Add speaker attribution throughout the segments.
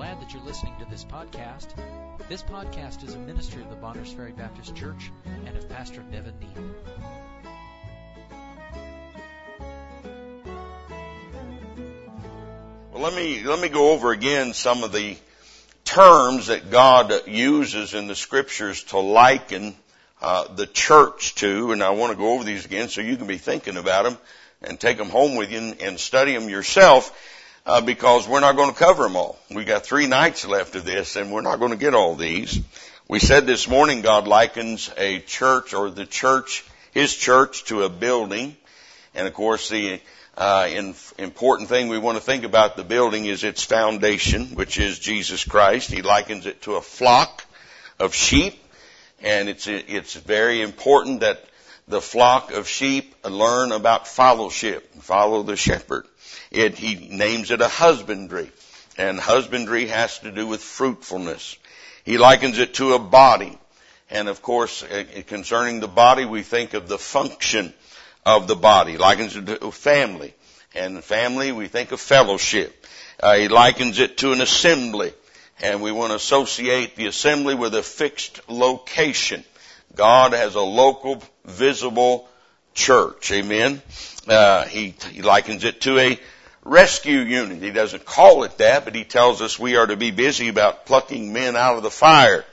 Speaker 1: glad that you're listening to this podcast. This podcast is a ministry of the Bonners Ferry Baptist Church and of Pastor Nevin Neal.
Speaker 2: Well, let me, let me go over again some of the terms that God uses in the scriptures to liken uh, the church to, and I want to go over these again so you can be thinking about them and take them home with you and, and study them yourself uh, because we're not going to cover them all. We got three nights left of this, and we're not going to get all these. We said this morning God likens a church or the church, His church, to a building, and of course the uh, in, important thing we want to think about the building is its foundation, which is Jesus Christ. He likens it to a flock of sheep, and it's it's very important that the flock of sheep learn about fellowship, and follow the shepherd. It, he names it a husbandry. And husbandry has to do with fruitfulness. He likens it to a body. And of course, uh, concerning the body, we think of the function of the body. He Likens it to a family. And family, we think of fellowship. Uh, he likens it to an assembly. And we want to associate the assembly with a fixed location. God has a local, visible church. Amen. Uh, he, he likens it to a rescue unit. He doesn't call it that, but he tells us we are to be busy about plucking men out of the fire.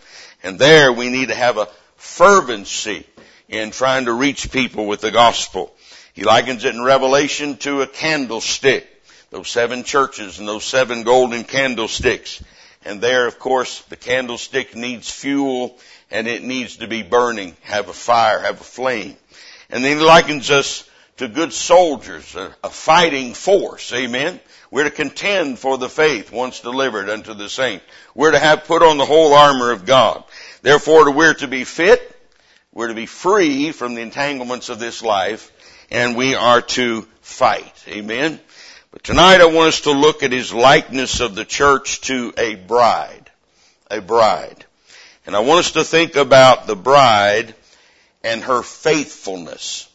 Speaker 2: And there we need to have a fervency in trying to reach people with the gospel. He likens it in Revelation to a candlestick. Those seven churches and those seven golden candlesticks. And there, of course, the candlestick needs fuel and it needs to be burning, have a fire, have a flame. And then he likens us to good soldiers, a, a fighting force. Amen. We're to contend for the faith once delivered unto the saint. We're to have put on the whole armor of God. Therefore, we're to be fit. We're to be free from the entanglements of this life and we are to fight. Amen. But tonight I want us to look at his likeness of the church to a bride. A bride. And I want us to think about the bride and her faithfulness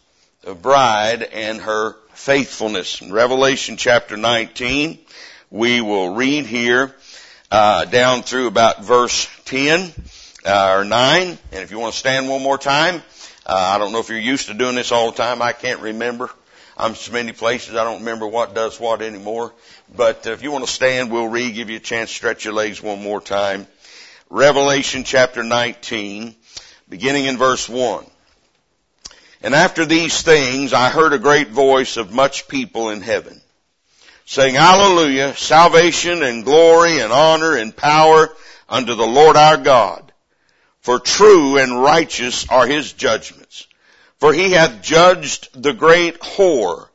Speaker 2: bride and her faithfulness. In Revelation chapter 19, we will read here uh, down through about verse 10 uh, or 9. And if you want to stand one more time, uh, I don't know if you're used to doing this all the time. I can't remember. I'm so many places I don't remember what does what anymore. But if you want to stand, we'll read, give you a chance to stretch your legs one more time. Revelation chapter 19, beginning in verse 1. And after these things I heard a great voice of much people in heaven, saying, Hallelujah, salvation and glory and honor and power unto the Lord our God. For true and righteous are his judgments. For he hath judged the great whore,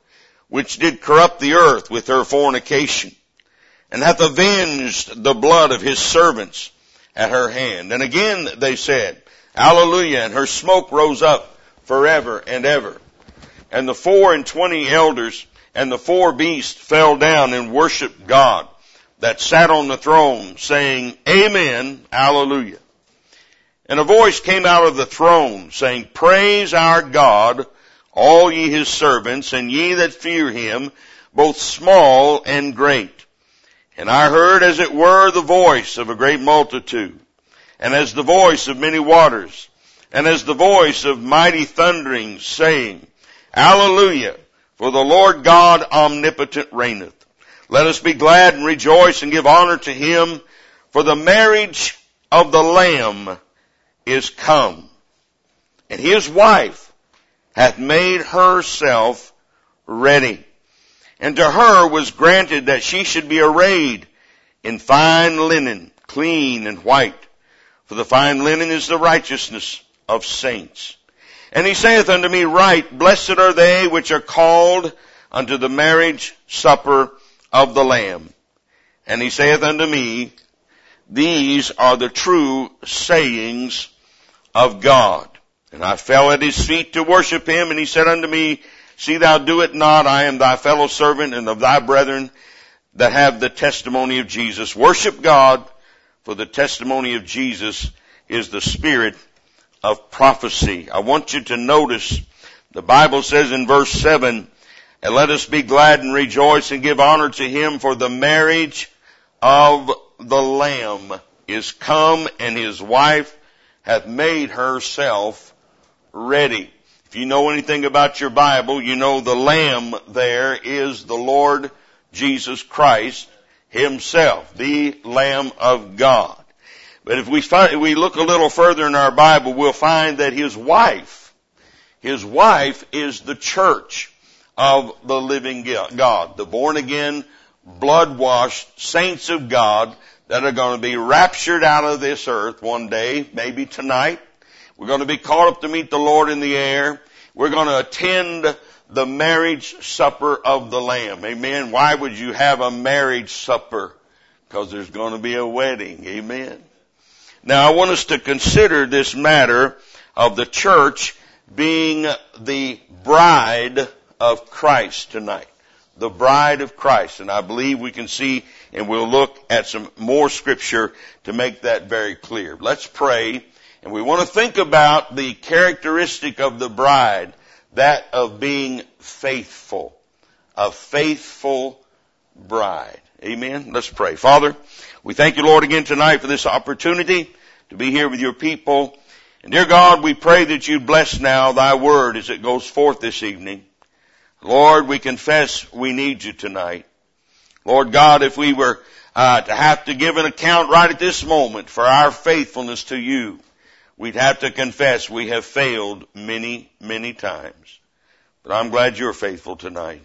Speaker 2: which did corrupt the earth with her fornication, and hath avenged the blood of his servants at her hand. And again they said, Hallelujah, and her smoke rose up forever and ever. And the four and twenty elders and the four beasts fell down and worshiped God that sat on the throne saying, Amen, Alleluia. And a voice came out of the throne saying, Praise our God, all ye his servants, and ye that fear him, both small and great. And I heard as it were the voice of a great multitude, and as the voice of many waters, and as the voice of mighty thunderings saying, Alleluia, for the Lord God omnipotent reigneth. Let us be glad and rejoice and give honor to him, for the marriage of the Lamb is come, and his wife hath made herself ready. And to her was granted that she should be arrayed in fine linen, clean and white. For the fine linen is the righteousness of saints. And he saith unto me, Right, blessed are they which are called unto the marriage supper of the Lamb. And he saith unto me, These are the true sayings of God. And I fell at his feet to worship him, and he said unto me, See thou do it not, I am thy fellow servant and of thy brethren that have the testimony of Jesus. Worship God, for the testimony of Jesus is the spirit of prophecy. I want you to notice the Bible says in verse 7, and let us be glad and rejoice and give honor to him for the marriage of the Lamb is come and his wife hath made herself ready. If you know anything about your Bible, you know the Lamb there is the Lord Jesus Christ himself, the Lamb of God. But if we find, if we look a little further in our Bible, we'll find that his wife, his wife is the church of the living God, the born again, blood washed saints of God that are going to be raptured out of this earth one day, maybe tonight. We're going to be caught up to meet the Lord in the air. We're going to attend the marriage supper of the Lamb. Amen. Why would you have a marriage supper? Because there's going to be a wedding. Amen. Now I want us to consider this matter of the church being the bride of Christ tonight. The bride of Christ. And I believe we can see and we'll look at some more scripture to make that very clear. Let's pray. And we want to think about the characteristic of the bride, that of being faithful. A faithful bride. Amen. Let's pray. Father, we thank you, Lord, again tonight for this opportunity to be here with your people. And dear God, we pray that you bless now thy word as it goes forth this evening. Lord, we confess we need you tonight. Lord God, if we were uh, to have to give an account right at this moment for our faithfulness to you, we'd have to confess we have failed many, many times. But I'm glad you're faithful tonight.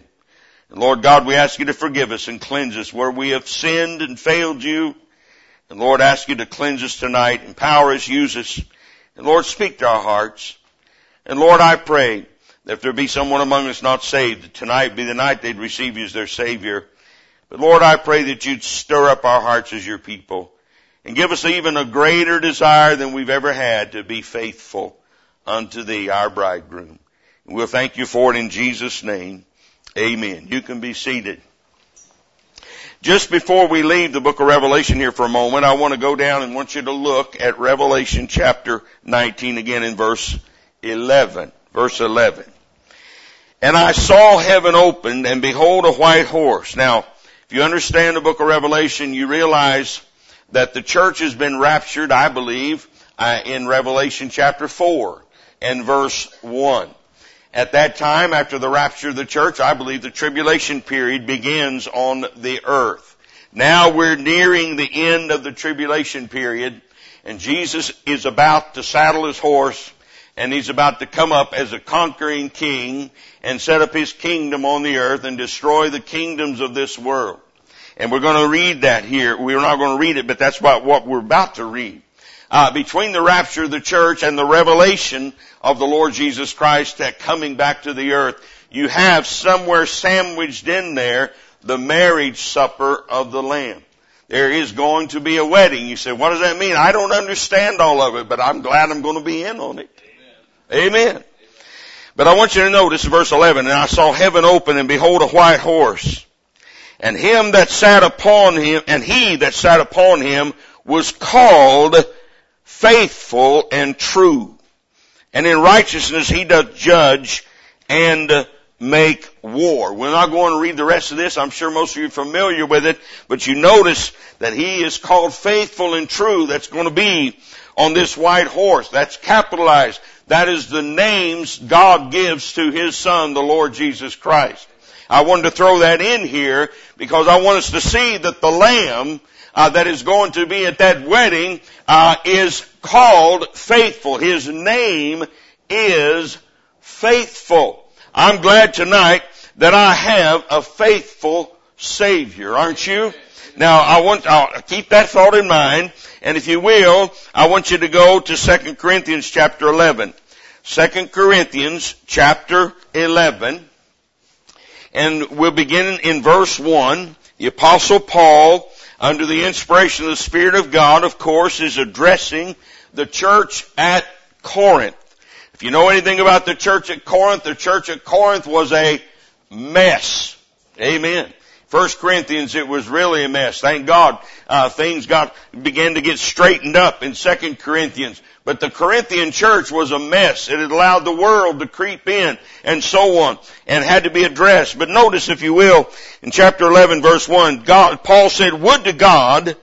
Speaker 2: And Lord God, we ask you to forgive us and cleanse us where we have sinned and failed you. And Lord, ask you to cleanse us tonight, empower us, use us. And Lord, speak to our hearts. And Lord, I pray that if there be someone among us not saved, that tonight be the night they'd receive you as their Savior. But Lord, I pray that you'd stir up our hearts as your people and give us even a greater desire than we've ever had to be faithful unto thee, our bridegroom. And we'll thank you for it in Jesus' name. Amen. You can be seated. Just before we leave the book of Revelation here for a moment, I want to go down and want you to look at Revelation chapter 19 again in verse 11. Verse 11. And I saw heaven opened and behold a white horse. Now, if you understand the book of Revelation, you realize that the church has been raptured, I believe, uh, in Revelation chapter 4 and verse 1. At that time, after the rapture of the church, I believe the tribulation period begins on the earth. Now we're nearing the end of the tribulation period, and Jesus is about to saddle his horse, and he's about to come up as a conquering king and set up his kingdom on the earth and destroy the kingdoms of this world. And we're going to read that here. We're not going to read it, but that's about what we're about to read. Uh, between the rapture of the church and the revelation of the Lord Jesus Christ that coming back to the earth, you have somewhere sandwiched in there the marriage supper of the Lamb. There is going to be a wedding. You say, what does that mean? I don't understand all of it, but I'm glad I'm going to be in on it. Amen. Amen. But I want you to notice verse 11, and I saw heaven open and behold a white horse and him that sat upon him, and he that sat upon him was called faithful and true. And in righteousness he doth judge and make war. We're not going to read the rest of this. I'm sure most of you are familiar with it, but you notice that he is called faithful and true. That's going to be on this white horse. That's capitalized. That is the names God gives to his son, the Lord Jesus Christ. I wanted to throw that in here because I want us to see that the lamb uh, that is going to be at that wedding uh, is called faithful. His name is faithful. I'm glad tonight that I have a faithful Savior, aren't you? Now I want, I'll keep that thought in mind, and if you will, I want you to go to 2 Corinthians chapter 11. 2 Corinthians chapter 11. And we'll begin in verse 1. The apostle Paul, under the inspiration of the Spirit of God, of course, is addressing the church at Corinth. If you know anything about the church at Corinth, the church at Corinth was a mess. Amen. First Corinthians, it was really a mess. Thank God, uh, things got began to get straightened up in Second Corinthians. But the Corinthian church was a mess. It had allowed the world to creep in and so on and had to be addressed. But notice, if you will, in chapter 11 verse 1, God, Paul said, would to God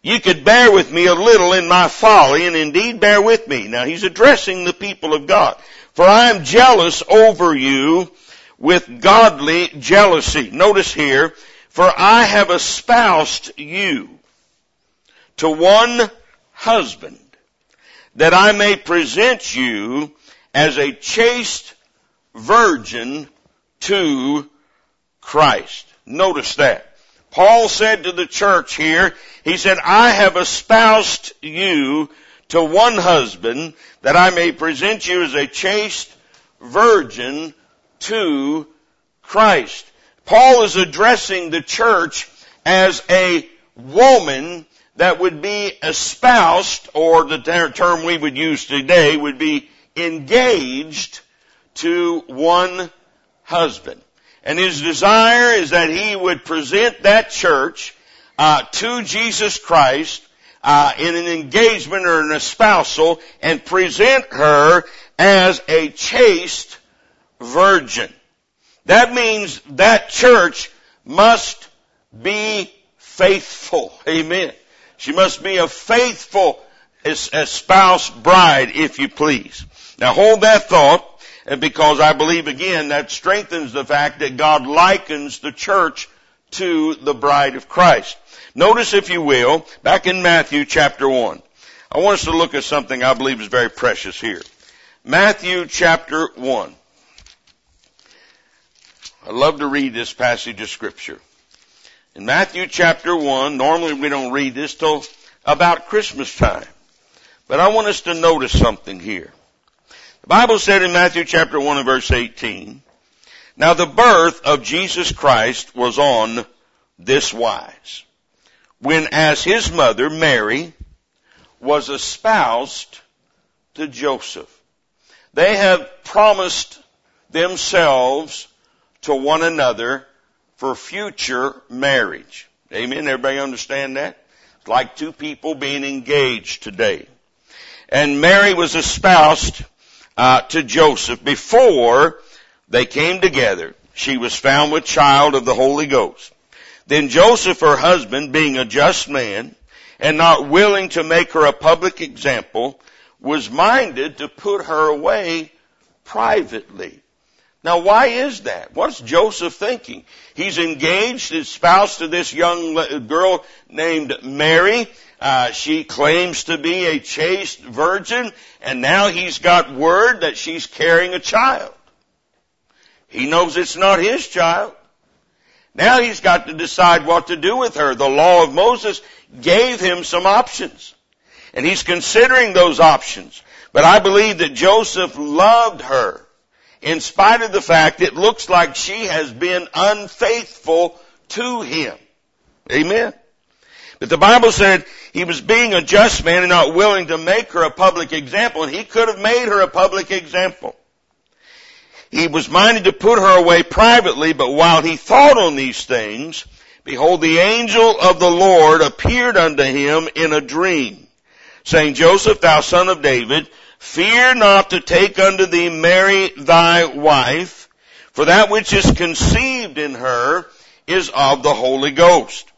Speaker 2: you could bear with me a little in my folly and indeed bear with me. Now he's addressing the people of God. For I am jealous over you with godly jealousy. Notice here, for I have espoused you to one husband that I may present you as a chaste virgin to Christ. Notice that. Paul said to the church here, he said, I have espoused you to one husband that I may present you as a chaste virgin to Christ. Paul is addressing the church as a woman that would be espoused, or the term we would use today would be engaged to one husband. And his desire is that he would present that church uh, to Jesus Christ uh, in an engagement or an espousal and present her as a chaste virgin. That means that church must be faithful. Amen. She must be a faithful espoused bride, if you please. Now hold that thought because I believe again that strengthens the fact that God likens the church to the bride of Christ. Notice if you will, back in Matthew chapter 1. I want us to look at something I believe is very precious here. Matthew chapter 1. I love to read this passage of scripture. In Matthew chapter 1, normally we don't read this till about Christmas time. But I want us to notice something here. The Bible said in Matthew chapter 1 and verse 18, Now the birth of Jesus Christ was on this wise. When as his mother, Mary, was espoused to Joseph. They have promised themselves to one another for future marriage. Amen. Everybody understand that? It's like two people being engaged today. And Mary was espoused uh, to Joseph before they came together. She was found with child of the Holy Ghost. Then Joseph, her husband, being a just man and not willing to make her a public example, was minded to put her away privately. Now why is that? What's Joseph thinking? He's engaged, his spouse to this young girl named Mary. Uh, she claims to be a chaste virgin, and now he's got word that she's carrying a child. He knows it's not his child. Now he's got to decide what to do with her. The law of Moses gave him some options. And he's considering those options. But I believe that Joseph loved her in spite of the fact it looks like she has been unfaithful to him. Amen. But the Bible said he was being a just man and not willing to make her a public example, and he could have made her a public example. He was minded to put her away privately, but while he thought on these things, behold, the angel of the Lord appeared unto him in a dream, saying, Joseph, thou son of David, fear not to take unto thee Mary thy wife, for that which is conceived in her is of the Holy Ghost.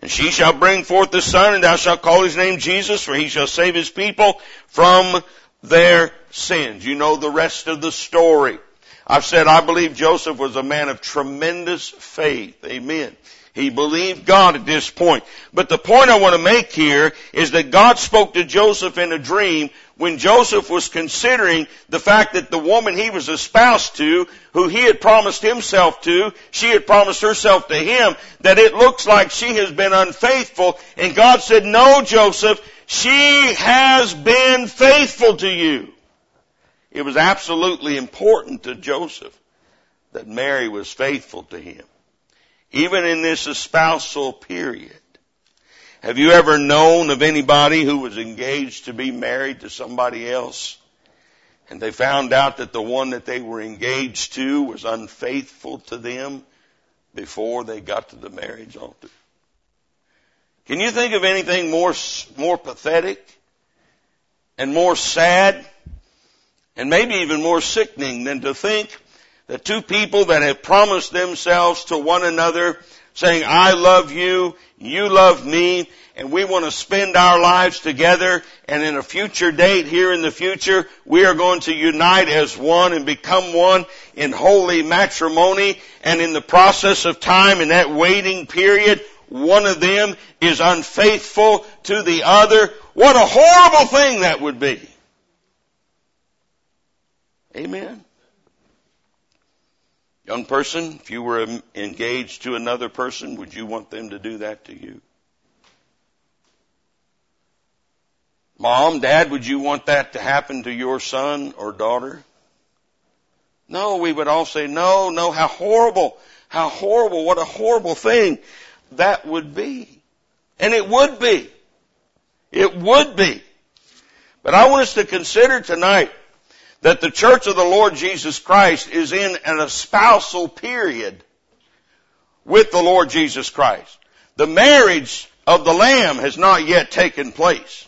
Speaker 2: And she shall bring forth the son, and thou shalt call his name Jesus, for he shall save his people from their sins. You know the rest of the story. I've said I believe Joseph was a man of tremendous faith. Amen. He believed God at this point. But the point I want to make here is that God spoke to Joseph in a dream when Joseph was considering the fact that the woman he was espoused to, who he had promised himself to, she had promised herself to him, that it looks like she has been unfaithful. And God said, no, Joseph, she has been faithful to you. It was absolutely important to Joseph that Mary was faithful to him. Even in this espousal period. Have you ever known of anybody who was engaged to be married to somebody else? And they found out that the one that they were engaged to was unfaithful to them before they got to the marriage altar. Can you think of anything more, more pathetic and more sad and maybe even more sickening than to think that two people that have promised themselves to one another saying, I love you, you love me, and we want to spend our lives together, and in a future date here in the future, we are going to unite as one and become one in holy matrimony, and in the process of time, in that waiting period, one of them is unfaithful to the other. What a horrible thing that would be. Amen. Young person, if you were engaged to another person, would you want them to do that to you? Mom, dad, would you want that to happen to your son or daughter? No, we would all say, no, no, how horrible, how horrible, what a horrible thing that would be. And it would be. It would be. But I want us to consider tonight that the church of the Lord Jesus Christ is in an espousal period with the Lord Jesus Christ. The marriage of the Lamb has not yet taken place.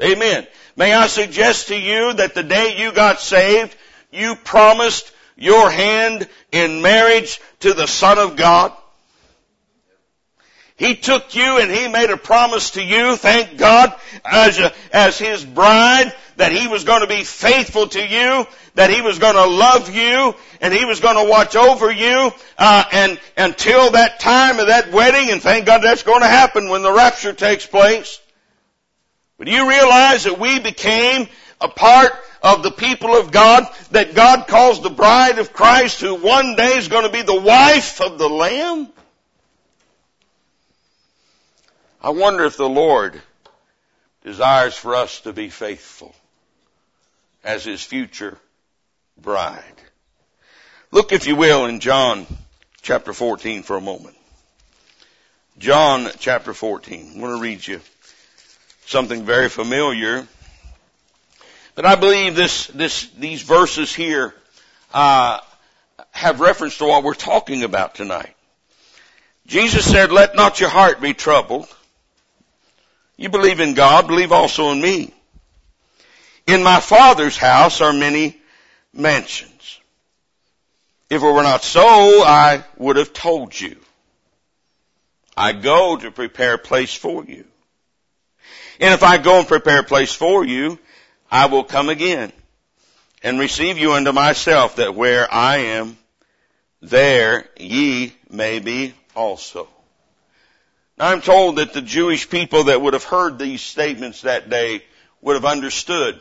Speaker 2: Amen. May I suggest to you that the day you got saved, you promised your hand in marriage to the Son of God? He took you and He made a promise to you, thank God, as, a, as His bride, that He was going to be faithful to you, that He was going to love you, and He was going to watch over you, uh, and until that time of that wedding, and thank God that's going to happen when the rapture takes place. But do you realize that we became a part of the people of God, that God calls the bride of Christ, who one day is going to be the wife of the Lamb? I wonder if the Lord desires for us to be faithful as His future bride. Look, if you will, in John chapter 14 for a moment. John chapter 14. I'm going to read you something very familiar. But I believe this, this, these verses here, uh, have reference to what we're talking about tonight. Jesus said, let not your heart be troubled. You believe in God, believe also in me. In my Father's house are many mansions. If it were not so, I would have told you. I go to prepare a place for you. And if I go and prepare a place for you, I will come again and receive you unto myself that where I am, there ye may be also. Now I'm told that the Jewish people that would have heard these statements that day would have understood.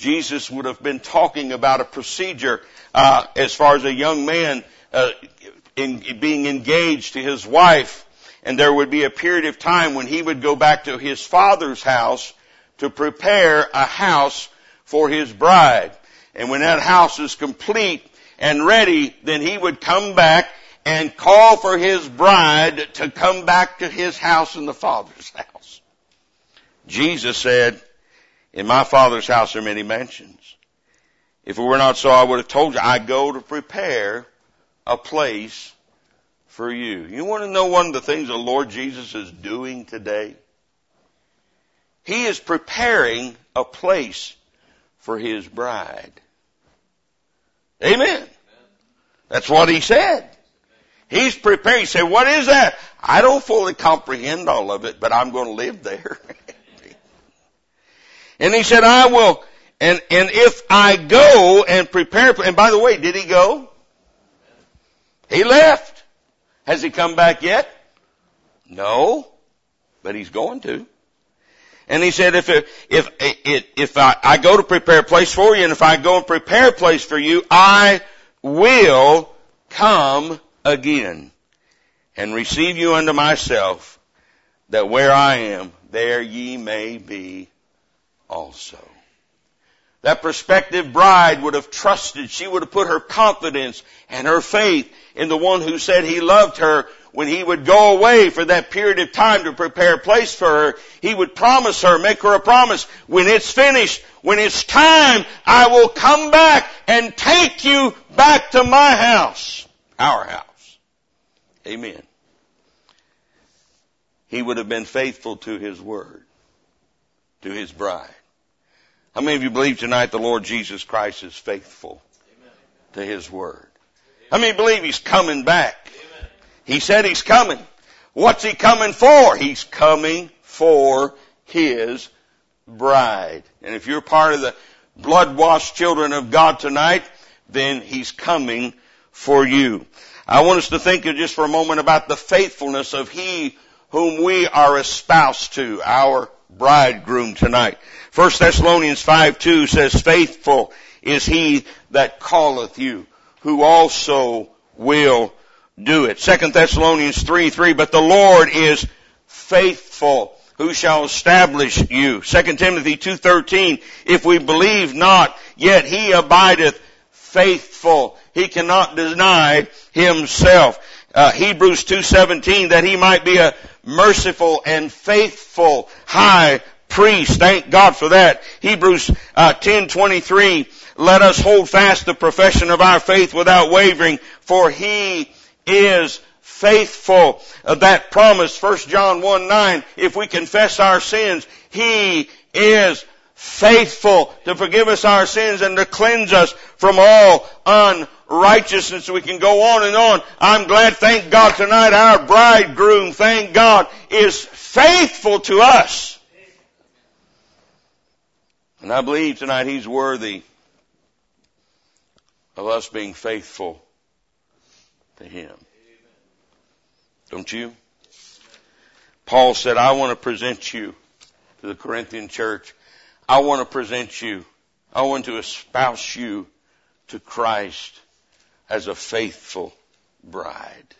Speaker 2: Jesus would have been talking about a procedure uh, as far as a young man uh, in, being engaged to his wife, and there would be a period of time when he would go back to his father's house to prepare a house for his bride. And when that house is complete and ready, then he would come back and call for his bride to come back to his house in the Father's house. Jesus said, in my Father's house are many mansions. If it were not so, I would have told you, I go to prepare a place for you. You want to know one of the things the Lord Jesus is doing today? He is preparing a place for His bride. Amen. That's what He said. He's preparing. He said, what is that? I don't fully comprehend all of it, but I'm going to live there. and he said, I will, and, and if I go and prepare, and by the way, did he go? He left. Has he come back yet? No, but he's going to. And he said, if, it, if, it, if I, I go to prepare a place for you, and if I go and prepare a place for you, I will come again and receive you unto myself that where I am, there ye may be also. That prospective bride would have trusted, she would have put her confidence and her faith in the one who said he loved her when he would go away for that period of time to prepare a place for her. He would promise her, make her a promise, when it's finished, when it's time, I will come back and take you back to my house, our house. Amen. He would have been faithful to his word, to his bride. How many of you believe tonight the Lord Jesus Christ is faithful Amen. to his word? How many believe he's coming back? Amen. He said he's coming. What's he coming for? He's coming for his bride. And if you're part of the blood washed children of God tonight, then he's coming for you. I want us to think just for a moment about the faithfulness of he whom we are espoused to, our bridegroom tonight. 1 Thessalonians 5 2 says, faithful is he that calleth you, who also will do it. 2 Thessalonians 3 3, but the Lord is faithful, who shall establish you. 2 Timothy 2.13, if we believe not, yet he abideth faithful. He cannot deny himself. Uh, Hebrews 2.17, that he might be a merciful and faithful high priest. Thank God for that. Hebrews uh, 10.23, let us hold fast the profession of our faith without wavering, for he is faithful. Uh, that promise, 1 John 1 9, if we confess our sins, He is faithful to forgive us our sins and to cleanse us from all unrighteousness. We can go on and on. I'm glad, thank God tonight, our bridegroom, thank God, is faithful to us. And I believe tonight He's worthy of us being faithful to Him. Don't you? Paul said, I want to present you to the Corinthian church. I want to present you. I want to espouse you to Christ as a faithful bride.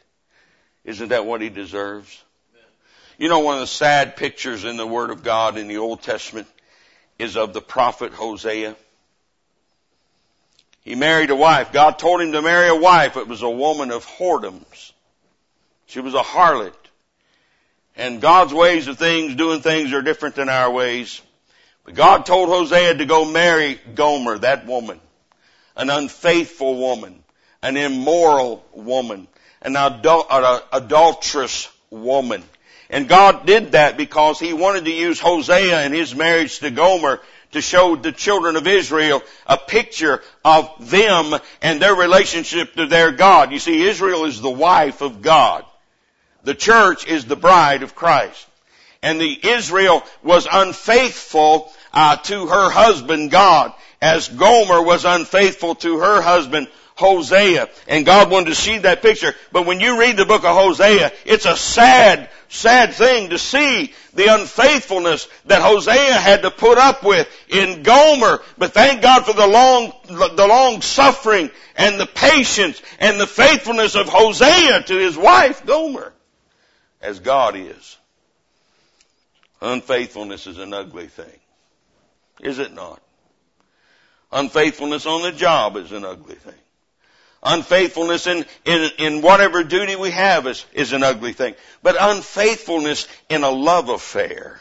Speaker 2: Isn't that what he deserves? You know, one of the sad pictures in the Word of God in the Old Testament is of the prophet Hosea. He married a wife. God told him to marry a wife. It was a woman of whoredoms. She was a harlot. And God's ways of things, doing things are different than our ways. But God told Hosea to go marry Gomer, that woman. An unfaithful woman. An immoral woman. An adul- adulterous woman. And God did that because He wanted to use Hosea and his marriage to Gomer to show the children of Israel a picture of them and their relationship to their God. You see, Israel is the wife of God. The church is the bride of Christ. And the Israel was unfaithful uh, to her husband God, as Gomer was unfaithful to her husband Hosea. And God wanted to see that picture. But when you read the book of Hosea, it's a sad, sad thing to see the unfaithfulness that Hosea had to put up with in Gomer. But thank God for the long, the long suffering and the patience and the faithfulness of Hosea to his wife Gomer. As God is. Unfaithfulness is an ugly thing. Is it not? Unfaithfulness on the job is an ugly thing. Unfaithfulness in, in, in whatever duty we have is, is an ugly thing. But unfaithfulness in a love affair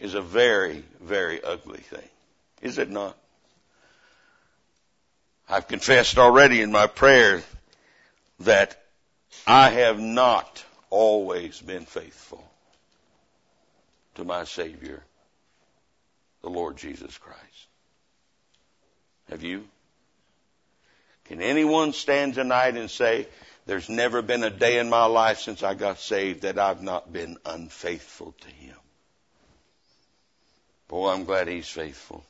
Speaker 2: is a very, very ugly thing. Is it not? I've confessed already in my prayer that I have not always been faithful to my Savior, the Lord Jesus Christ. Have you? Can anyone stand tonight and say, there's never been a day in my life since I got saved that I've not been unfaithful to Him? Boy, I'm glad He's faithful.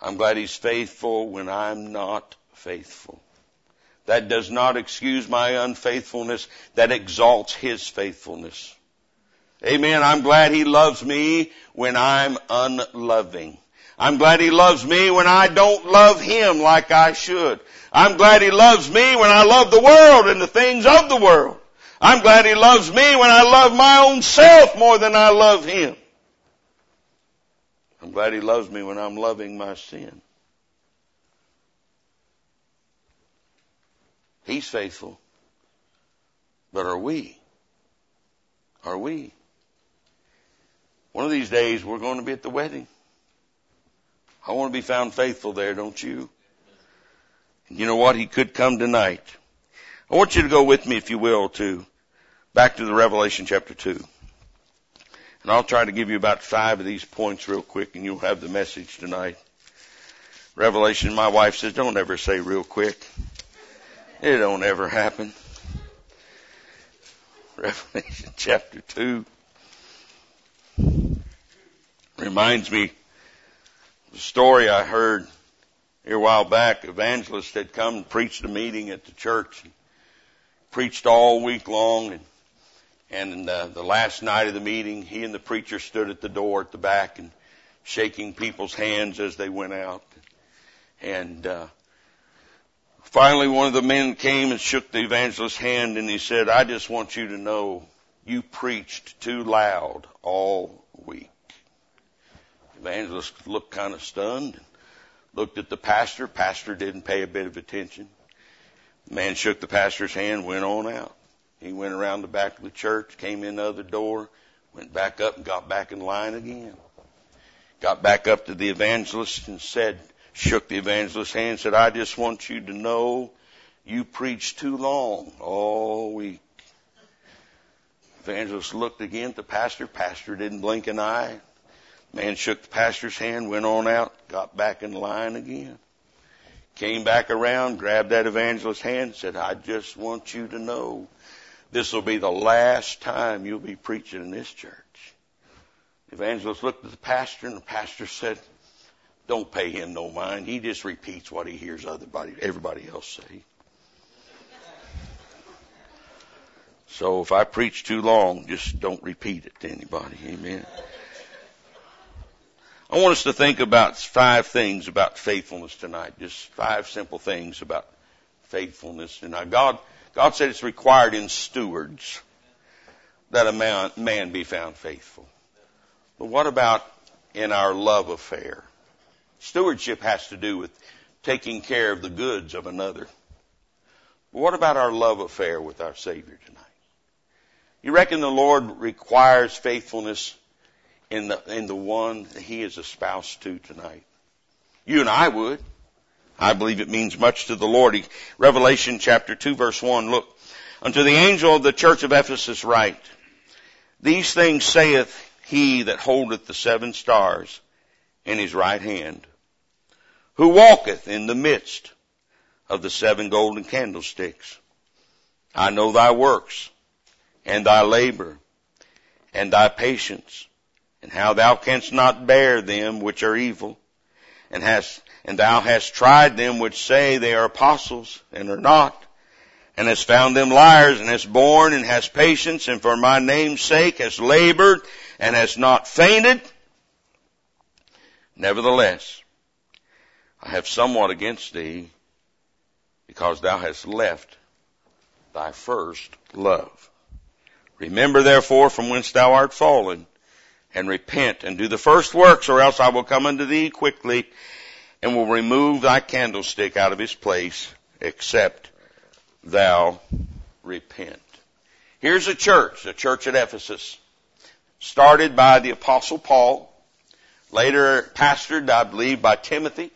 Speaker 2: I'm glad He's faithful when I'm not faithful. That does not excuse my unfaithfulness. That exalts His faithfulness. Amen. I'm glad He loves me when I'm unloving. I'm glad He loves me when I don't love Him like I should. I'm glad He loves me when I love the world and the things of the world. I'm glad He loves me when I love my own self more than I love Him. I'm glad He loves me when I'm loving my sin. He's faithful. But are we? Are we? One of these days we're going to be at the wedding. I want to be found faithful there, don't you? You know what? He could come tonight. I want you to go with me, if you will, to back to the Revelation chapter 2. And I'll try to give you about five of these points real quick and you'll have the message tonight. Revelation, my wife says, don't ever say real quick. It don't ever happen. Revelation chapter 2. Reminds me story I heard here a while back. Evangelist had come and preached a meeting at the church. And preached all week long and and uh, the last night of the meeting, he and the preacher stood at the door at the back and shaking people's hands as they went out. And uh, finally, one of the men came and shook the evangelist's hand, and he said, "I just want you to know, you preached too loud all week." Evangelist looked kind of stunned, and looked at the pastor. Pastor didn't pay a bit of attention. Man shook the pastor's hand, went on out. He went around the back of the church, came in the other door, went back up and got back in line again. Got back up to the evangelist and said, shook the evangelist's hand, said, I just want you to know you preached too long all week. Evangelist looked again at the pastor. Pastor didn't blink an eye. Man shook the pastor's hand, went on out, got back in line again. Came back around, grabbed that evangelist's hand, said, I just want you to know this will be the last time you'll be preaching in this church. The evangelist looked at the pastor and the pastor said, don't pay him no mind. He just repeats what he hears everybody, everybody else say. So if I preach too long, just don't repeat it to anybody. Amen. I want us to think about five things about faithfulness tonight. Just five simple things about faithfulness. And God, God said it's required in stewards that a man, man be found faithful. But what about in our love affair? Stewardship has to do with taking care of the goods of another. But what about our love affair with our Savior tonight? You reckon the Lord requires faithfulness in the, in the one that He is a spouse to tonight? You and I would. I believe it means much to the Lord. Revelation chapter 2 verse 1, look. Unto the angel of the church of Ephesus write, These things saith he that holdeth the seven stars in his right hand, who walketh in the midst of the seven golden candlesticks. I know thy works, and thy labor, and thy patience, and how thou canst not bear them which are evil, and hast and thou hast tried them which say they are apostles and are not, and hast found them liars, and hast borne and hast patience, and for my name's sake hast labored, and hast not fainted. Nevertheless, I have somewhat against thee, because thou hast left thy first love. Remember therefore from whence thou art fallen, and repent, and do the first works, or else I will come unto thee quickly, and will remove thy candlestick out of his place, except thou repent. Here's a church, the church at Ephesus, started by the apostle Paul, later pastored, I believe, by Timothy.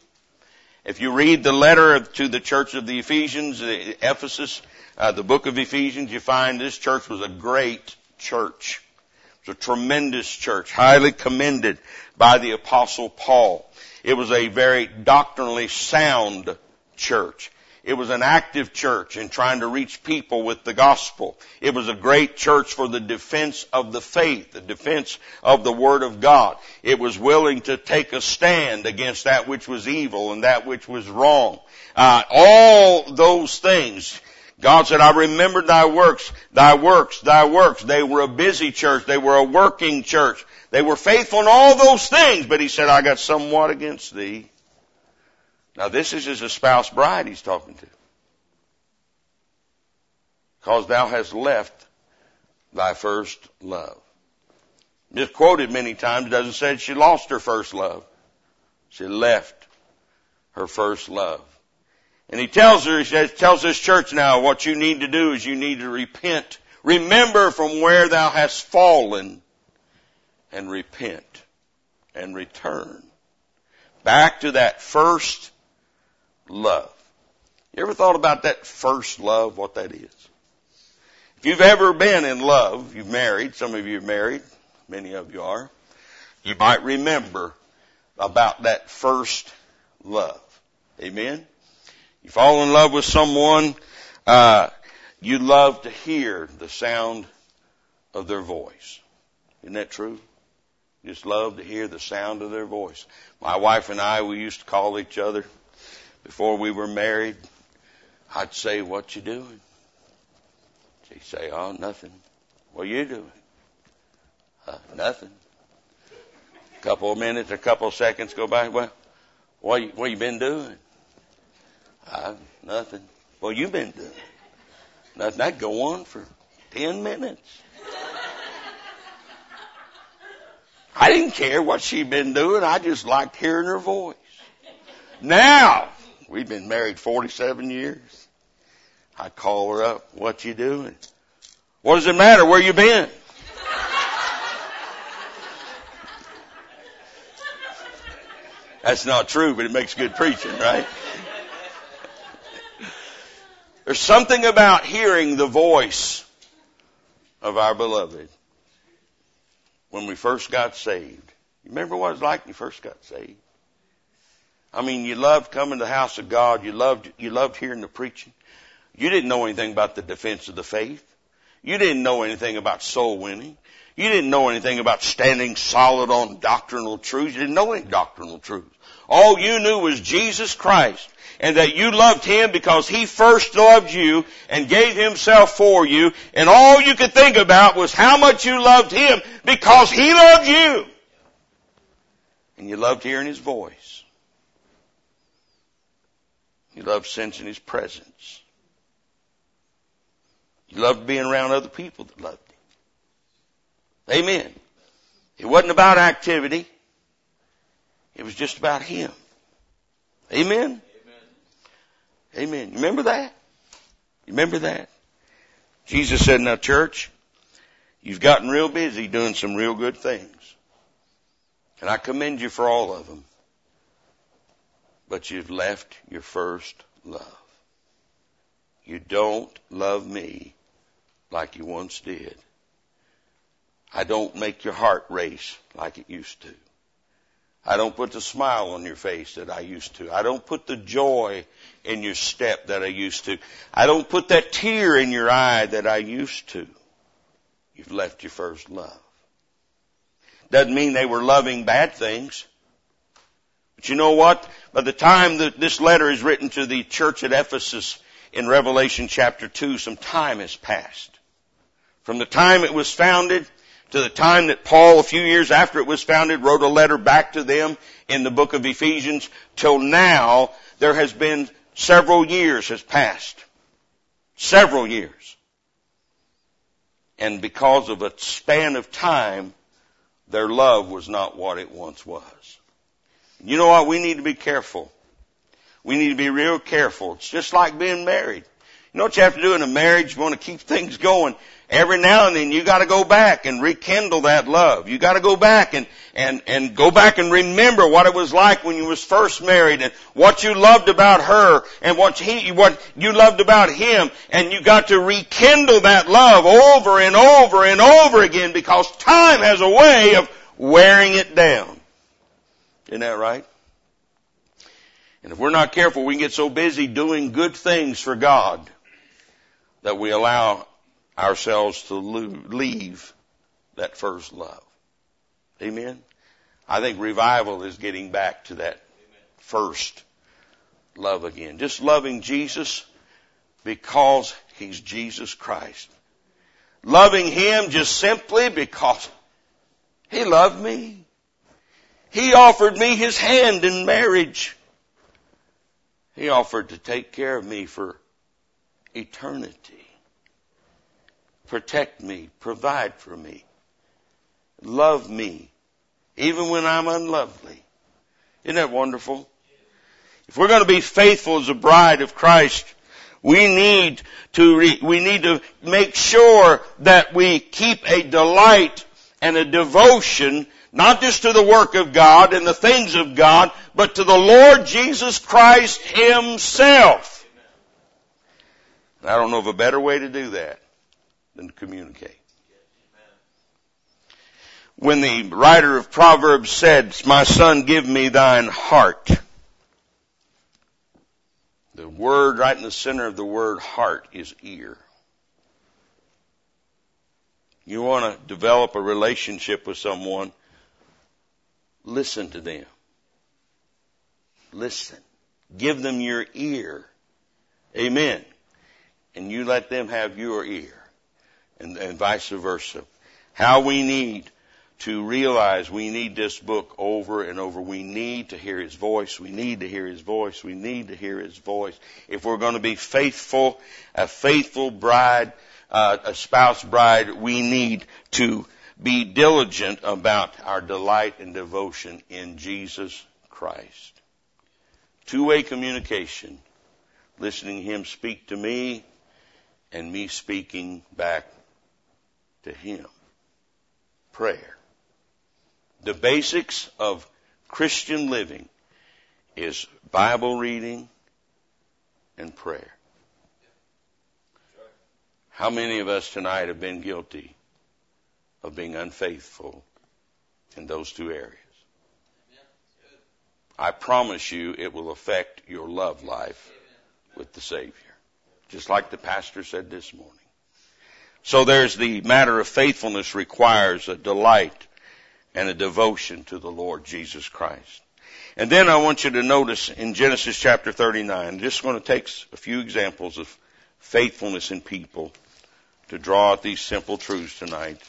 Speaker 2: If you read the letter to the church of the Ephesians, Ephesus, uh, the book of Ephesians, you find this church was a great church. It was a tremendous church, highly commended by the apostle Paul. It was a very doctrinally sound church. It was an active church in trying to reach people with the gospel. It was a great church for the defense of the faith, the defense of the Word of God. It was willing to take a stand against that which was evil and that which was wrong. Uh, all those things. God said, I remembered thy works, thy works, thy works. They were a busy church. They were a working church. They were faithful in all those things, but he said, I got somewhat against thee. Now this is his espoused bride he's talking to. Cause thou hast left thy first love. Just quoted many times, it doesn't say she lost her first love. She left her first love. And he tells her, he says, tells this church now, what you need to do is you need to repent. Remember from where thou hast fallen and repent and return back to that first love. You ever thought about that first love, what that is? If you've ever been in love, you've married, some of you are married, many of you are, you might remember about that first love. Amen? You fall in love with someone, uh, you love to hear the sound of their voice. Isn't that true? Just love to hear the sound of their voice. My wife and I, we used to call each other before we were married. I'd say, what you doing? She'd say, oh, nothing. What you doing? Uh, nothing. A couple of minutes, a couple of seconds go by. Well, what you, what you been doing? Uh, nothing. Well, you've been doing? Nothing. That'd go on for ten minutes. I didn't care what she'd been doing. I just liked hearing her voice. Now, we've been married 47 years. I call her up. What you doing? What does it matter? Where you been? That's not true, but it makes good preaching, right? There's something about hearing the voice of our beloved when we first got saved. You remember what it was like when you first got saved? I mean, you loved coming to the house of God. You loved, you loved hearing the preaching. You didn't know anything about the defense of the faith. You didn't know anything about soul winning. You didn't know anything about standing solid on doctrinal truths. You didn't know any doctrinal truths. All you knew was Jesus Christ and that you loved Him because He first loved you and gave Himself for you and all you could think about was how much you loved Him because He loved you. And you loved hearing His voice. You loved sensing His presence. You loved being around other people that loved Him. Amen. It wasn't about activity. It was just about Him. Amen? Amen. Amen. Remember that? Remember that? Jesus said, now church, you've gotten real busy doing some real good things. And I commend you for all of them. But you've left your first love. You don't love me like you once did. I don't make your heart race like it used to. I don't put the smile on your face that I used to. I don't put the joy in your step that I used to. I don't put that tear in your eye that I used to. You've left your first love. Doesn't mean they were loving bad things. But you know what? By the time that this letter is written to the church at Ephesus in Revelation chapter 2, some time has passed. From the time it was founded to the time that Paul, a few years after it was founded, wrote a letter back to them in the book of Ephesians, till now, there has been several years has passed. Several years. And because of a span of time, their love was not what it once was. You know what? We need to be careful. We need to be real careful. It's just like being married. You know what you have to do in a marriage? You want to keep things going every now and then you gotta go back and rekindle that love. You gotta go back and, and, and go back and remember what it was like when you was first married and what you loved about her and what he, what you loved about him and you got to rekindle that love over and over and over again because time has a way of wearing it down. Isn't that right? And if we're not careful, we can get so busy doing good things for God that we allow ourselves to leave that first love. Amen. I think revival is getting back to that first love again. Just loving Jesus because He's Jesus Christ. Loving Him just simply because He loved me. He offered me His hand in marriage. He offered to take care of me for eternity protect me, provide for me, love me, even when I'm unlovely. Isn't that wonderful? If we're going to be faithful as a bride of Christ, we need to re, we need to make sure that we keep a delight and a devotion not just to the work of God and the things of God, but to the Lord Jesus Christ Himself. I don't know of a better way to do that than to communicate. When the writer of Proverbs said, my son, give me thine heart, the word right in the center of the word heart is ear. You want to develop a relationship with someone, listen to them. Listen. Give them your ear. Amen. And you let them have your ear. And, and vice versa. How we need to realize we need this book over and over. We need to hear His voice. We need to hear His voice. We need to hear His voice. If we're going to be faithful, a faithful bride, uh, a spouse bride, we need to be diligent about our delight and devotion in Jesus Christ. Two-way communication. Listening Him speak to me and me speaking back to Him. Prayer. The basics of Christian living is Bible reading and prayer. How many of us tonight have been guilty of being unfaithful in those two areas? I promise you it will affect your love life with the Savior. Just like the pastor said this morning. So there's the matter of faithfulness requires a delight and a devotion to the Lord Jesus Christ. And then I want you to notice in Genesis chapter 39, I'm just going to take a few examples of faithfulness in people to draw out these simple truths tonight.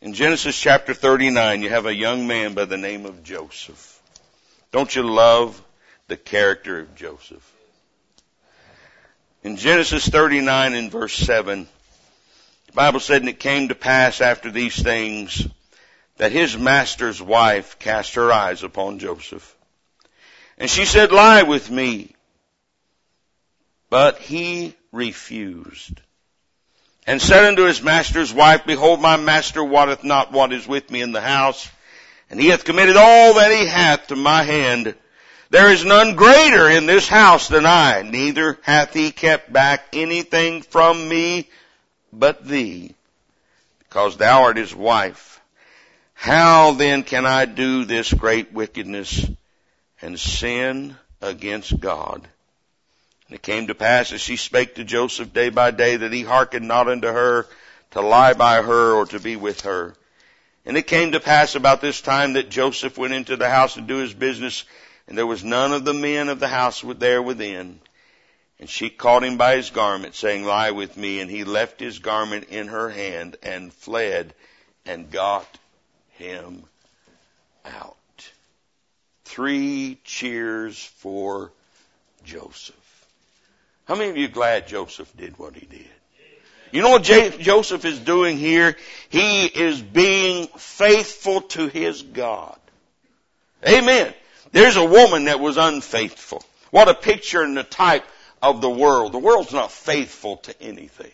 Speaker 2: In Genesis chapter 39, you have a young man by the name of Joseph. Don't you love the character of Joseph? In Genesis 39 and verse 7, the Bible said, and it came to pass after these things that his master's wife cast her eyes upon Joseph. And she said, lie with me. But he refused. And said unto his master's wife, Behold, my master wotteth not what is with me in the house, and he hath committed all that he hath to my hand. There is none greater in this house than I, neither hath he kept back anything from me but thee, because thou art his wife. How then can I do this great wickedness and sin against God? And it came to pass as she spake to Joseph day by day that he hearkened not unto her to lie by her or to be with her. And it came to pass about this time that Joseph went into the house to do his business and there was none of the men of the house there within. And she caught him by his garment saying, lie with me. And he left his garment in her hand and fled and got him out. Three cheers for Joseph. How many of you glad Joseph did what he did? You know what J- Joseph is doing here? He is being faithful to his God. Amen. There's a woman that was unfaithful. What a picture and a type of the world. The world's not faithful to anything.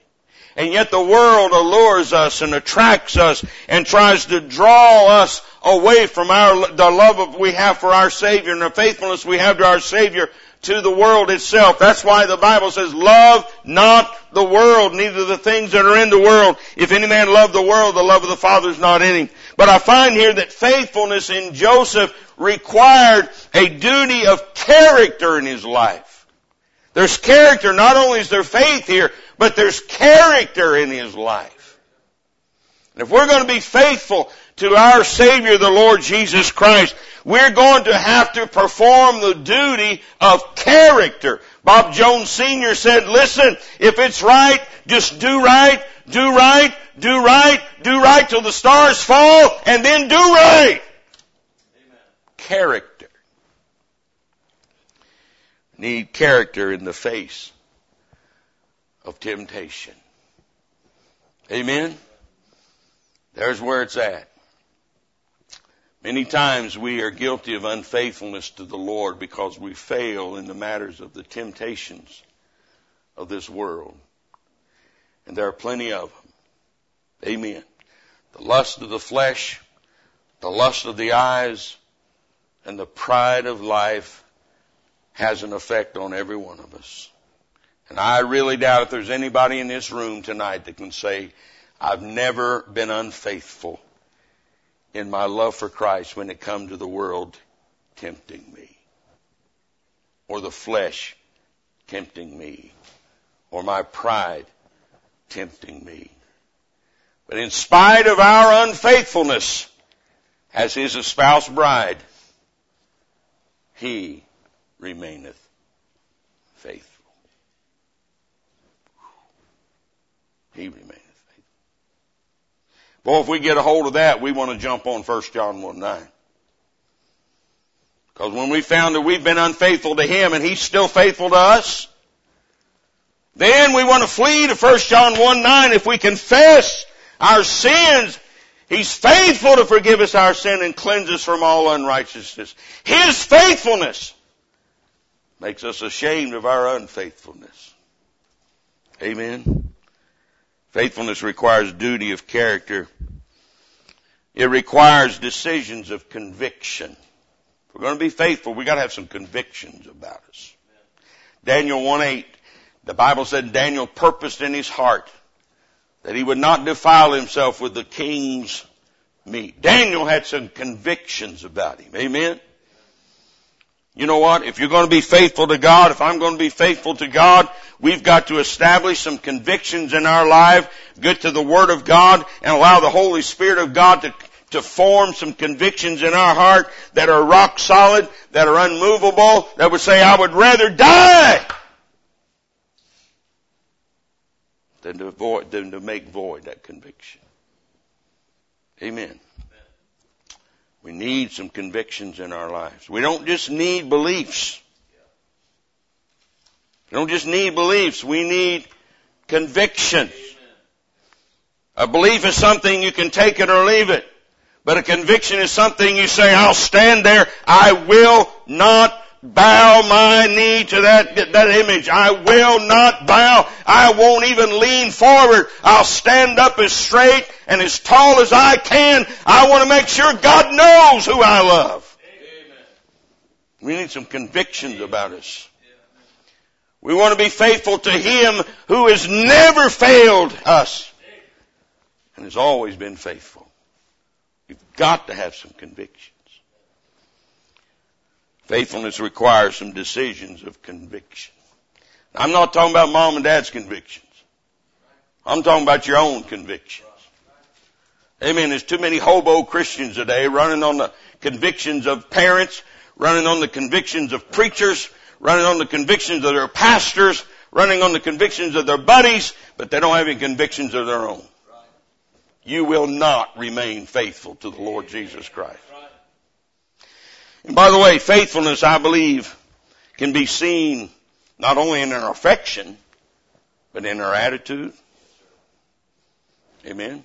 Speaker 2: And yet the world allures us and attracts us and tries to draw us away from our, the love we have for our Savior and the faithfulness we have to our Savior to the world itself. That's why the Bible says, love not the world, neither the things that are in the world. If any man love the world, the love of the Father is not in him. But I find here that faithfulness in Joseph required a duty of character in his life. There's character, not only is there faith here, but there's character in his life. And if we're going to be faithful to our Savior, the Lord Jesus Christ, we're going to have to perform the duty of character. Bob Jones Sr. said, listen, if it's right, just do right, do right, do right, do right till the stars fall, and then do right. Character. Need character in the face of temptation. Amen? There's where it's at. Many times we are guilty of unfaithfulness to the Lord because we fail in the matters of the temptations of this world. And there are plenty of them. Amen. The lust of the flesh, the lust of the eyes, and the pride of life has an effect on every one of us. And I really doubt if there's anybody in this room tonight that can say, I've never been unfaithful in my love for Christ when it come to the world tempting me. Or the flesh tempting me. Or my pride tempting me. But in spite of our unfaithfulness as his espoused bride, he remaineth faithful. He remaineth faithful. Boy, if we get a hold of that, we want to jump on 1 John 1 9. Because when we found that we've been unfaithful to Him and He's still faithful to us, then we want to flee to 1 John 1 9. If we confess our sins, He's faithful to forgive us our sin and cleanse us from all unrighteousness. His faithfulness makes us ashamed of our unfaithfulness. Amen. Faithfulness requires duty of character. It requires decisions of conviction. If we're going to be faithful, we've got to have some convictions about us. Daniel 1 8, the Bible said Daniel purposed in his heart that he would not defile himself with the king's meat. Daniel had some convictions about him. Amen. You know what? If you're going to be faithful to God, if I'm going to be faithful to God, we've got to establish some convictions in our life, get to the Word of God, and allow the Holy Spirit of God to, to form some convictions in our heart that are rock solid, that are unmovable, that would say, I would rather die than to avoid, than to make void that conviction. Amen. We need some convictions in our lives. We don't just need beliefs. We don't just need beliefs. We need convictions. A belief is something you can take it or leave it. But a conviction is something you say, I'll stand there. I will not bow my knee to that, that image. I will not bow. I won't even lean forward. I'll stand up as straight and as tall as I can. I want to make sure God knows who I love. Amen. We need some convictions about us. We want to be faithful to Him who has never failed us and has always been faithful. You've got to have some convictions. Faithfulness requires some decisions of conviction. I'm not talking about mom and dad's convictions. I'm talking about your own convictions. Amen. There's too many hobo Christians today running on the convictions of parents, running on the convictions of preachers, running on the convictions of their pastors, running on the convictions of their buddies, but they don't have any convictions of their own. You will not remain faithful to the Lord Jesus Christ. And by the way, faithfulness, I believe, can be seen not only in our affection, but in our attitude. Amen.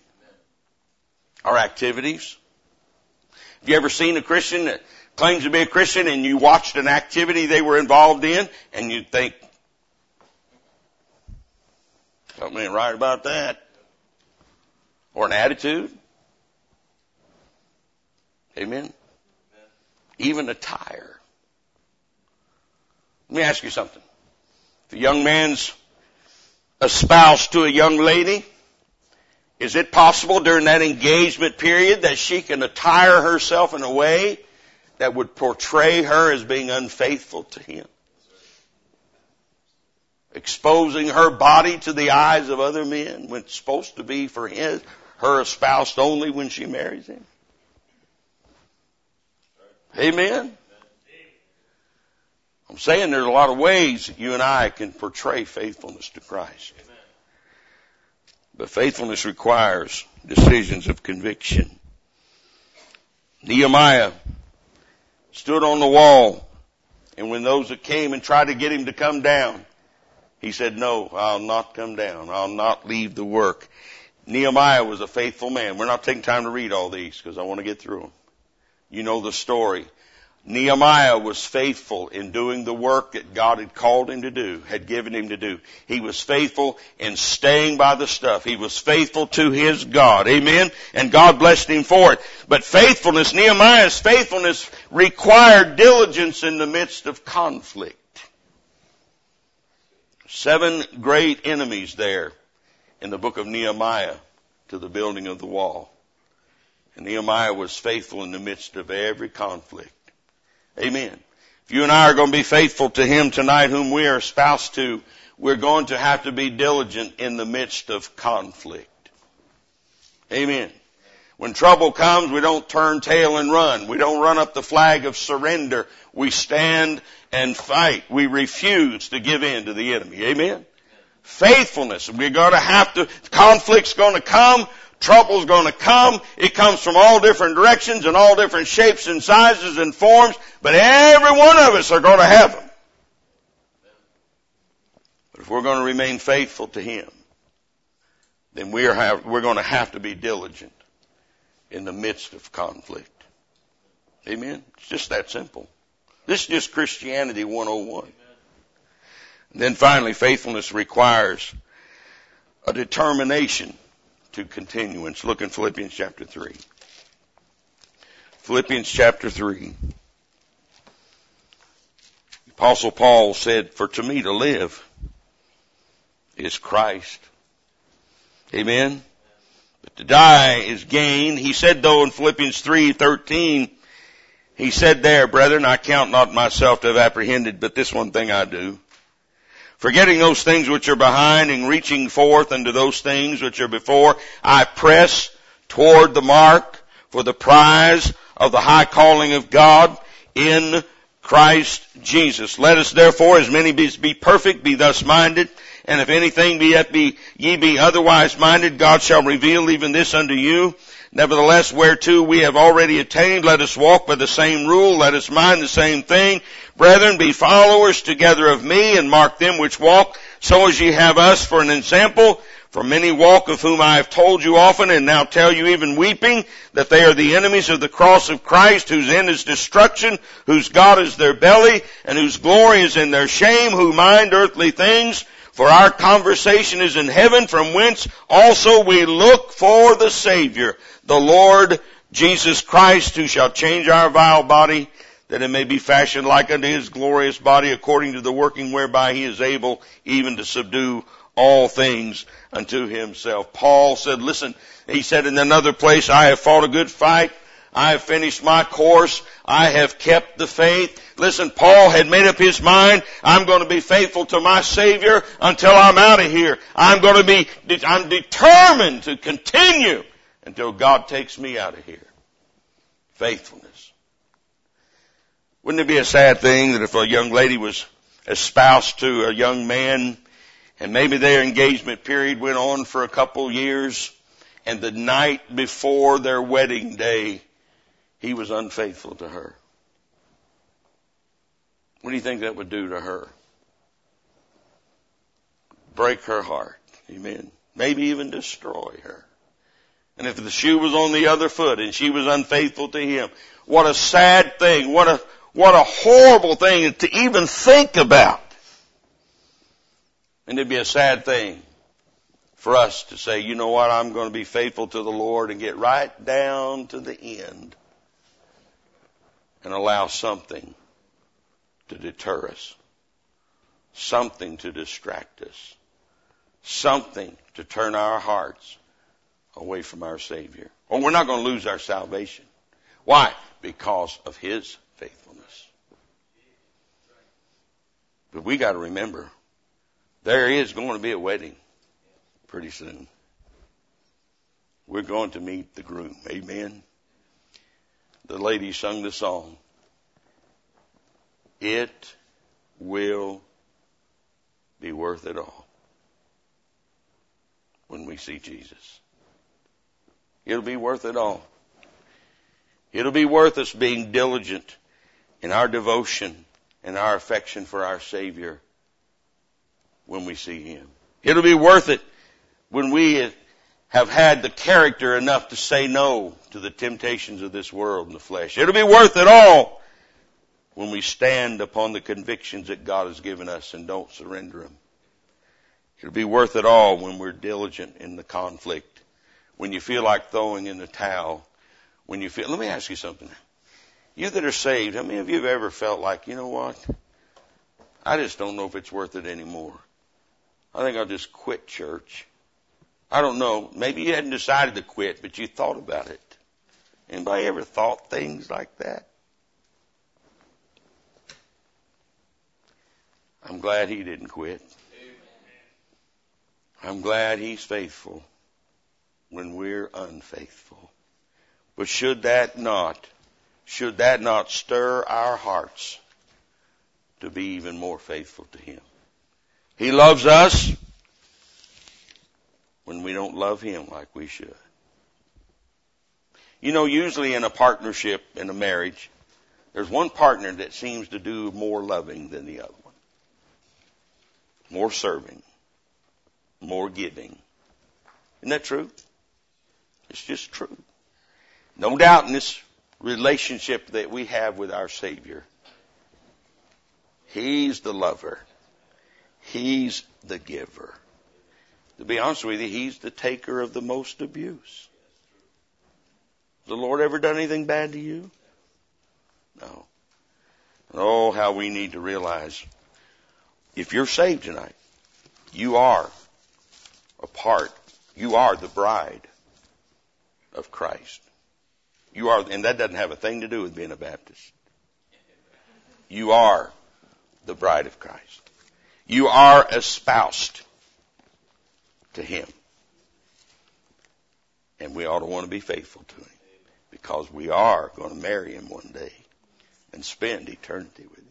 Speaker 2: Our activities. Have you ever seen a Christian that claims to be a Christian and you watched an activity they were involved in and you think, something ain't right about that? Or an attitude? Amen even attire. Let me ask you something. If a young man's espoused to a young lady, is it possible during that engagement period that she can attire herself in a way that would portray her as being unfaithful to him? Exposing her body to the eyes of other men when it's supposed to be for his, her espoused only when she marries him? Amen? I'm saying there's a lot of ways that you and I can portray faithfulness to Christ. But faithfulness requires decisions of conviction. Nehemiah stood on the wall and when those that came and tried to get him to come down, he said, no, I'll not come down. I'll not leave the work. Nehemiah was a faithful man. We're not taking time to read all these because I want to get through them. You know the story. Nehemiah was faithful in doing the work that God had called him to do, had given him to do. He was faithful in staying by the stuff. He was faithful to his God. Amen? And God blessed him for it. But faithfulness, Nehemiah's faithfulness required diligence in the midst of conflict. Seven great enemies there in the book of Nehemiah to the building of the wall. And Nehemiah was faithful in the midst of every conflict. Amen. If you and I are going to be faithful to Him tonight, whom we are espoused to, we're going to have to be diligent in the midst of conflict. Amen. When trouble comes, we don't turn tail and run. We don't run up the flag of surrender. We stand and fight. We refuse to give in to the enemy. Amen. Faithfulness. We're going to have to, conflict's going to come. Trouble's to come. It comes from all different directions and all different shapes and sizes and forms, but every one of us are to have them. But if we're to remain faithful to Him, then we are, we're going to have to be diligent in the midst of conflict. Amen? It's just that simple. This is just Christianity 101. And then finally, faithfulness requires a determination to continuance. Look in Philippians chapter 3. Philippians chapter 3. Apostle Paul said, for to me to live is Christ. Amen. But to die is gain. He said though in Philippians 3:13, he said there, brethren, I count not myself to have apprehended, but this one thing I do. Forgetting those things which are behind and reaching forth unto those things which are before, I press toward the mark for the prize of the high calling of God in Christ Jesus. Let us therefore, as many be, be perfect, be thus minded. And if anything be yet be, ye be otherwise minded, God shall reveal even this unto you. Nevertheless, whereto we have already attained, let us walk by the same rule, let us mind the same thing. Brethren, be followers together of me, and mark them which walk, so as ye have us for an example. For many walk of whom I have told you often, and now tell you even weeping, that they are the enemies of the cross of Christ, whose end is destruction, whose God is their belly, and whose glory is in their shame, who mind earthly things, for our conversation is in heaven from whence also we look for the Savior, the Lord Jesus Christ, who shall change our vile body that it may be fashioned like unto his glorious body according to the working whereby he is able even to subdue all things unto himself. Paul said, listen, he said in another place, I have fought a good fight. I have finished my course. I have kept the faith. Listen, Paul had made up his mind, I'm going to be faithful to my Savior until I'm out of here. I'm going to be, I'm determined to continue until God takes me out of here. Faithfulness. Wouldn't it be a sad thing that if a young lady was espoused to a young man and maybe their engagement period went on for a couple years and the night before their wedding day, he was unfaithful to her? What do you think that would do to her? Break her heart. Amen. Maybe even destroy her. And if the shoe was on the other foot and she was unfaithful to him, what a sad thing. What a, what a horrible thing to even think about. And it'd be a sad thing for us to say, you know what, I'm going to be faithful to the Lord and get right down to the end and allow something to deter us, something to distract us, something to turn our hearts away from our Savior. Or we're not going to lose our salvation. Why? Because of His faithfulness. But we got to remember, there is going to be a wedding pretty soon. We're going to meet the groom. Amen. The lady sung the song. It will be worth it all when we see Jesus. It'll be worth it all. It'll be worth us being diligent in our devotion and our affection for our Savior when we see Him. It'll be worth it when we have had the character enough to say no to the temptations of this world and the flesh. It'll be worth it all when we stand upon the convictions that God has given us and don't surrender them. It'll be worth it all when we're diligent in the conflict, when you feel like throwing in the towel, when you feel, let me ask you something. You that are saved, how many of you have ever felt like, you know what? I just don't know if it's worth it anymore. I think I'll just quit church. I don't know. Maybe you hadn't decided to quit, but you thought about it. Anybody ever thought things like that? I'm glad he didn't quit. I'm glad he's faithful when we're unfaithful. But should that not, should that not stir our hearts to be even more faithful to Him? He loves us when we don't love Him like we should. You know, usually in a partnership, in a marriage, there's one partner that seems to do more loving than the other one. More serving. More giving. Isn't that true? It's just true. No doubt in this relationship that we have with our Savior, He's the lover. He's the giver. To be honest with you, He's the taker of the most abuse. Has the Lord ever done anything bad to you? No. Oh, how we need to realize if you're saved tonight, you are a part, you are the bride of Christ. You are, and that doesn't have a thing to do with being a Baptist. You are the bride of Christ. You are espoused to Him. And we ought to want to be faithful to Him because we are going to marry Him one day and spend eternity with Him.